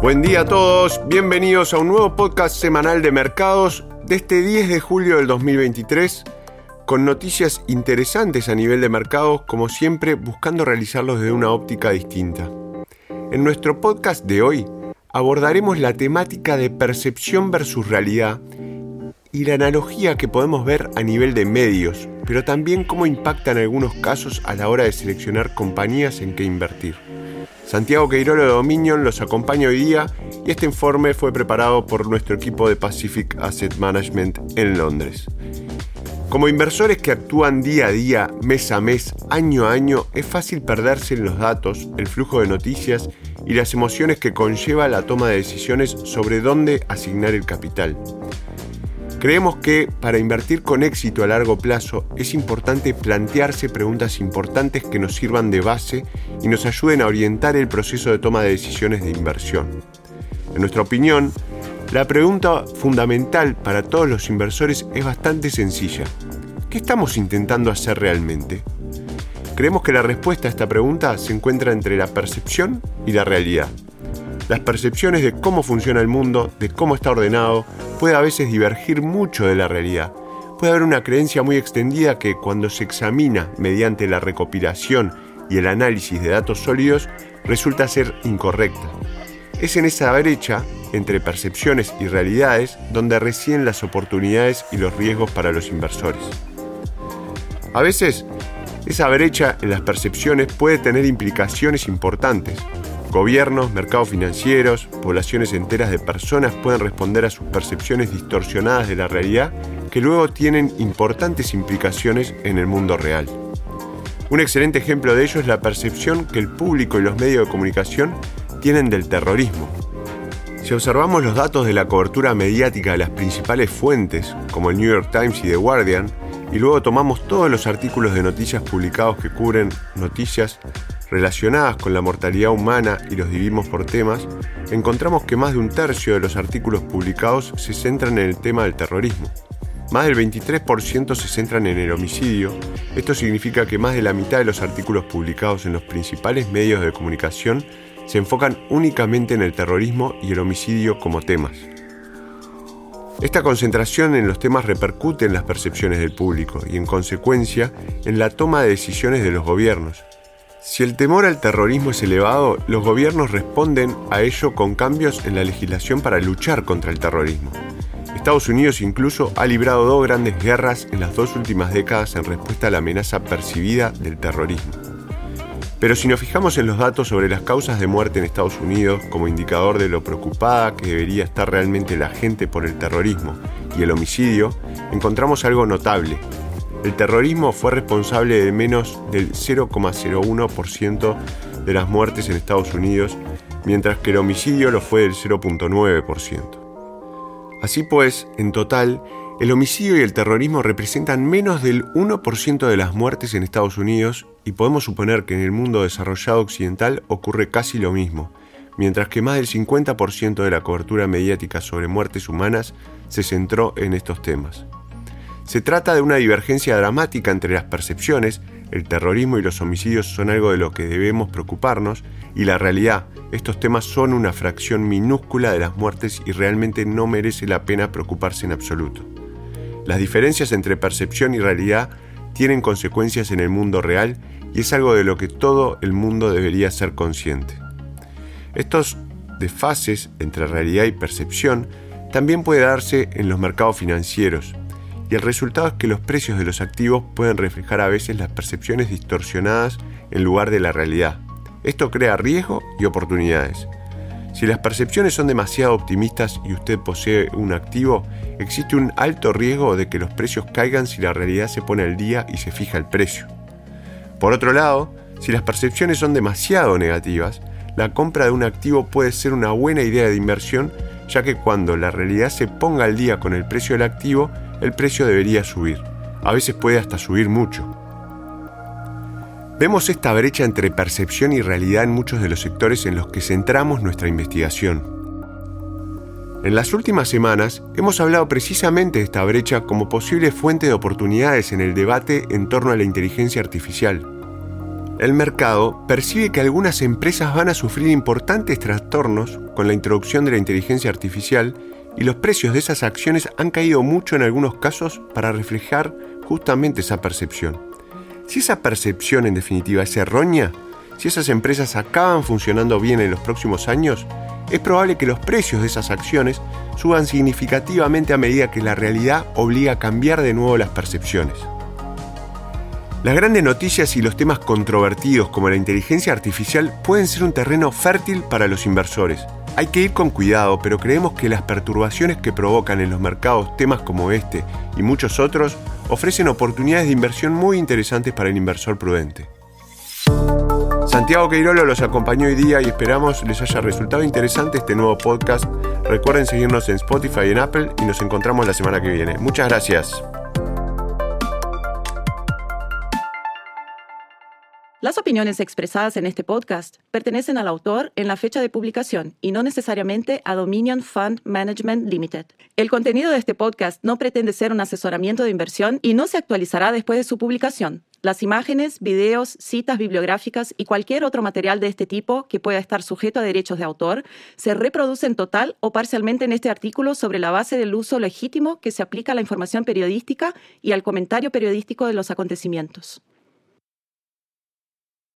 Buen día a todos, bienvenidos a un nuevo podcast semanal de mercados de este 10 de julio del 2023, con noticias interesantes a nivel de mercados, como siempre buscando realizarlos desde una óptica distinta. En nuestro podcast de hoy abordaremos la temática de percepción versus realidad y la analogía que podemos ver a nivel de medios, pero también cómo impacta en algunos casos a la hora de seleccionar compañías en que invertir. Santiago Queirolo de Dominion los acompaña hoy día y este informe fue preparado por nuestro equipo de Pacific Asset Management en Londres. Como inversores que actúan día a día, mes a mes, año a año, es fácil perderse en los datos, el flujo de noticias y las emociones que conlleva la toma de decisiones sobre dónde asignar el capital. Creemos que para invertir con éxito a largo plazo es importante plantearse preguntas importantes que nos sirvan de base y nos ayuden a orientar el proceso de toma de decisiones de inversión. En nuestra opinión, la pregunta fundamental para todos los inversores es bastante sencilla. ¿Qué estamos intentando hacer realmente? Creemos que la respuesta a esta pregunta se encuentra entre la percepción y la realidad. Las percepciones de cómo funciona el mundo, de cómo está ordenado, puede a veces divergir mucho de la realidad. Puede haber una creencia muy extendida que cuando se examina mediante la recopilación y el análisis de datos sólidos resulta ser incorrecta. Es en esa brecha entre percepciones y realidades donde residen las oportunidades y los riesgos para los inversores. A veces, esa brecha en las percepciones puede tener implicaciones importantes, Gobiernos, mercados financieros, poblaciones enteras de personas pueden responder a sus percepciones distorsionadas de la realidad que luego tienen importantes implicaciones en el mundo real. Un excelente ejemplo de ello es la percepción que el público y los medios de comunicación tienen del terrorismo. Si observamos los datos de la cobertura mediática de las principales fuentes, como el New York Times y The Guardian, y luego tomamos todos los artículos de noticias publicados que cubren noticias relacionadas con la mortalidad humana y los dividimos por temas, encontramos que más de un tercio de los artículos publicados se centran en el tema del terrorismo. Más del 23% se centran en el homicidio. Esto significa que más de la mitad de los artículos publicados en los principales medios de comunicación se enfocan únicamente en el terrorismo y el homicidio como temas. Esta concentración en los temas repercute en las percepciones del público y en consecuencia en la toma de decisiones de los gobiernos, si el temor al terrorismo es elevado, los gobiernos responden a ello con cambios en la legislación para luchar contra el terrorismo. Estados Unidos incluso ha librado dos grandes guerras en las dos últimas décadas en respuesta a la amenaza percibida del terrorismo. Pero si nos fijamos en los datos sobre las causas de muerte en Estados Unidos como indicador de lo preocupada que debería estar realmente la gente por el terrorismo y el homicidio, encontramos algo notable el terrorismo fue responsable de menos del 0,01% de las muertes en Estados Unidos, mientras que el homicidio lo fue del 0,9%. Así pues, en total, el homicidio y el terrorismo representan menos del 1% de las muertes en Estados Unidos y podemos suponer que en el mundo desarrollado occidental ocurre casi lo mismo, mientras que más del 50% de la cobertura mediática sobre muertes humanas se centró en estos temas. Se trata de una divergencia dramática entre las percepciones, el terrorismo y los homicidios son algo de lo que debemos preocuparnos, y la realidad, estos temas son una fracción minúscula de las muertes y realmente no merece la pena preocuparse en absoluto. Las diferencias entre percepción y realidad tienen consecuencias en el mundo real y es algo de lo que todo el mundo debería ser consciente. Estos desfases entre realidad y percepción también puede darse en los mercados financieros, y el resultado es que los precios de los activos pueden reflejar a veces las percepciones distorsionadas en lugar de la realidad. Esto crea riesgo y oportunidades. Si las percepciones son demasiado optimistas y usted posee un activo, existe un alto riesgo de que los precios caigan si la realidad se pone al día y se fija el precio. Por otro lado, si las percepciones son demasiado negativas, la compra de un activo puede ser una buena idea de inversión, ya que cuando la realidad se ponga al día con el precio del activo, el precio debería subir. A veces puede hasta subir mucho. Vemos esta brecha entre percepción y realidad en muchos de los sectores en los que centramos nuestra investigación. En las últimas semanas hemos hablado precisamente de esta brecha como posible fuente de oportunidades en el debate en torno a la inteligencia artificial. el mercado percibe que algunas empresas van a sufrir importantes trastornos con la introducción de la inteligencia artificial y los precios de esas acciones han caído mucho en algunos casos para reflejar justamente esa percepción. Si esa percepción en definitiva es errónea, si esas empresas acaban funcionando bien en los próximos años, es probable que los precios de esas acciones suban significativamente a medida que la realidad obliga a cambiar de nuevo las percepciones. Las grandes noticias y los temas controvertidos como la inteligencia artificial pueden ser un terreno fértil para los inversores. Hay que ir con cuidado, pero creemos que las perturbaciones que provocan en los mercados temas como este y muchos otros ofrecen oportunidades de inversión muy interesantes para el inversor prudente. Santiago Queirolo los acompañó hoy día y esperamos les haya resultado interesante este nuevo podcast. Recuerden seguirnos en Spotify y en Apple y nos encontramos la semana que viene. Muchas gracias. Las opiniones expresadas en este podcast pertenecen al autor en la fecha de publicación y no necesariamente a Dominion Fund Management Limited. El contenido de este podcast no pretende ser un asesoramiento de inversión y no se actualizará después de su publicación. Las imágenes, videos, citas bibliográficas y cualquier otro material de este tipo que pueda estar sujeto a derechos de autor se reproducen total o parcialmente en este artículo sobre la base del uso legítimo que se aplica a la información periodística y al comentario periodístico de los acontecimientos.